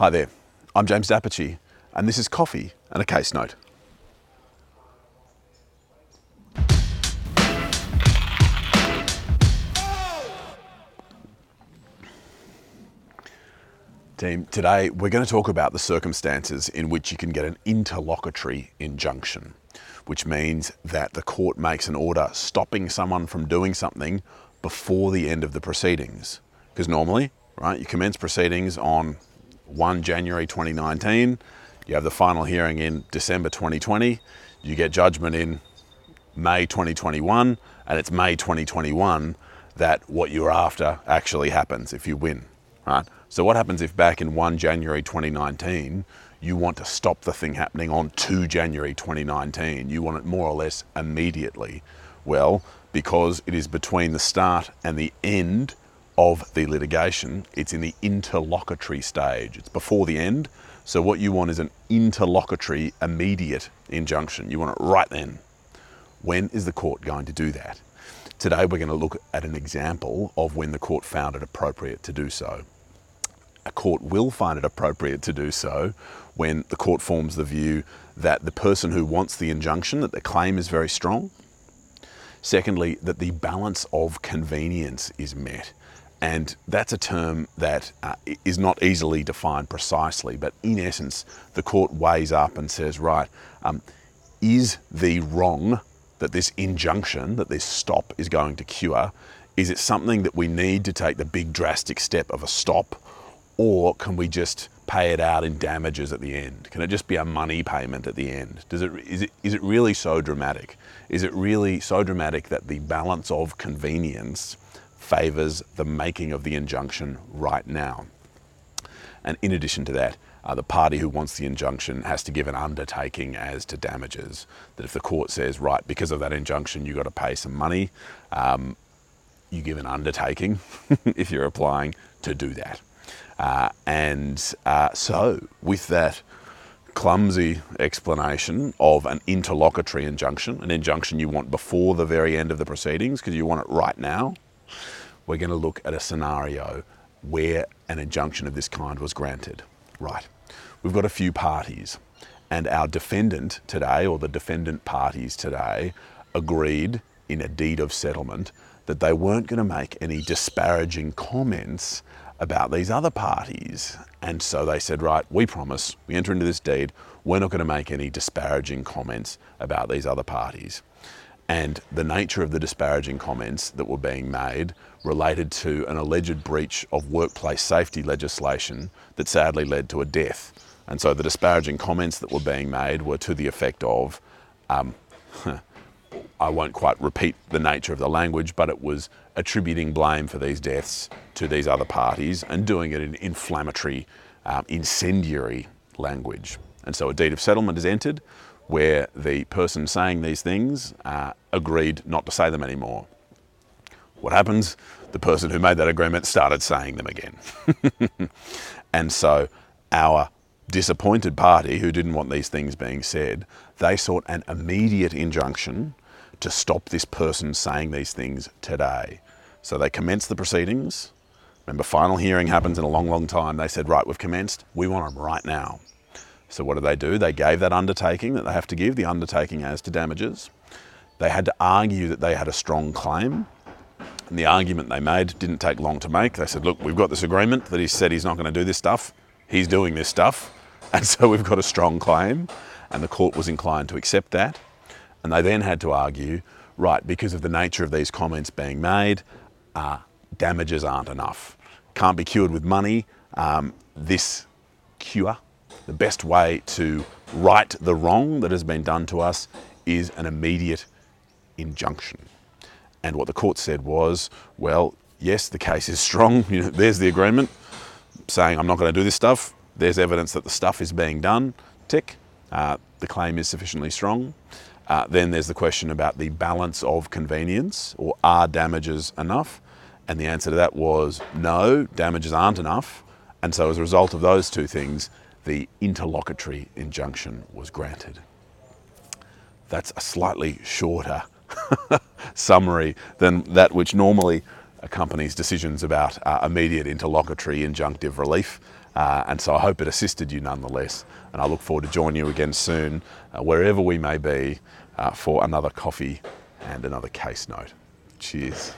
Hi there, I'm James d'Apice, and this is Coffee and a Case Note. Team, today we're going to talk about the circumstances in which you can get an interlocutory injunction, which means that the court makes an order stopping someone from doing something before the end of the proceedings. Because normally, right, you commence proceedings on 1 January 2019, you have the final hearing in December 2020, you get judgment in May 2021, and it's May 2021 that what you're after actually happens if you win, right? So what happens if back in 1 January 2019, you want to stop the thing happening on 2 January 2019? You want it more or less immediately. Well, because it is between the start and the end of the litigation, it's in the interlocutory stage. It's before the end. So what you want is an interlocutory immediate injunction. You want it right then. When is the court going to do that? Today we're going to look at an example of when the court found it appropriate to do so a court will find it appropriate to do so when the court forms the view that the person who wants the injunction, that the claim is very strong. Secondly, that the balance of convenience is met. And that's a term that uh, is not easily defined precisely, but in essence, the court weighs up and says, right, um, is the wrong that this injunction, that this stop is going to cure, is it something that we need to take the big drastic step of a stop? or can we just pay it out in damages at the end? Can it just be a money payment at the end? Does it, is, it, is it really so dramatic? Is it really so dramatic that the balance of convenience favours the making of the injunction right now? And in addition to that, uh, the party who wants the injunction has to give an undertaking as to damages. That if the court says, right, because of that injunction, you've got to pay some money, um, you give an undertaking if you're applying to do that. Uh, and uh, so, with that clumsy explanation of an interlocutory injunction, an injunction you want before the very end of the proceedings because you want it right now, we're going to look at a scenario where an injunction of this kind was granted. Right. We've got a few parties, and our defendant today, or the defendant parties today, agreed in a deed of settlement that they weren't going to make any disparaging comments about these other parties. And so they said, right, we promise, we enter into this deed, we're not going to make any disparaging comments about these other parties. And the nature of the disparaging comments that were being made related to an alleged breach of workplace safety legislation that sadly led to a death. And so the disparaging comments that were being made were to the effect of, um, I won't quite repeat the nature of the language, but it was attributing blame for these deaths to these other parties and doing it in inflammatory, um, incendiary language. And so a deed of settlement is entered where the person saying these things uh, agreed not to say them anymore. What happens? The person who made that agreement started saying them again. and so our disappointed party who didn't want these things being said, they sought an immediate injunction to stop this person saying these things today. So they commenced the proceedings. Remember, final hearing happens in a long, long time. They said, right, we've commenced. We want them right now. So what did they do? They gave that undertaking that they have to give, the undertaking as to damages. They had to argue that they had a strong claim. And the argument they made didn't take long to make. They said, look, we've got this agreement that he said he's not going to do this stuff. He's doing this stuff. And so we've got a strong claim. And the court was inclined to accept that. And they then had to argue, right, because of the nature of these comments being made, uh, damages aren't enough. Can't be cured with money. Um, this cure, the best way to right the wrong that has been done to us is an immediate injunction. And what the court said was, well, yes, the case is strong. You know, there's the agreement saying I'm not going to do this stuff. There's evidence that the stuff is being done. Tick. Uh, the claim is sufficiently strong. Uh, then there's the question about the balance of convenience, or are damages enough? And the answer to that was no, damages aren't enough. And so, as a result of those two things, the interlocutory injunction was granted. That's a slightly shorter summary than that which normally accompanies decisions about uh, immediate interlocutory injunctive relief. Uh, and so I hope it assisted you nonetheless. And I look forward to joining you again soon, uh, wherever we may be, uh, for another coffee and another case note. Cheers.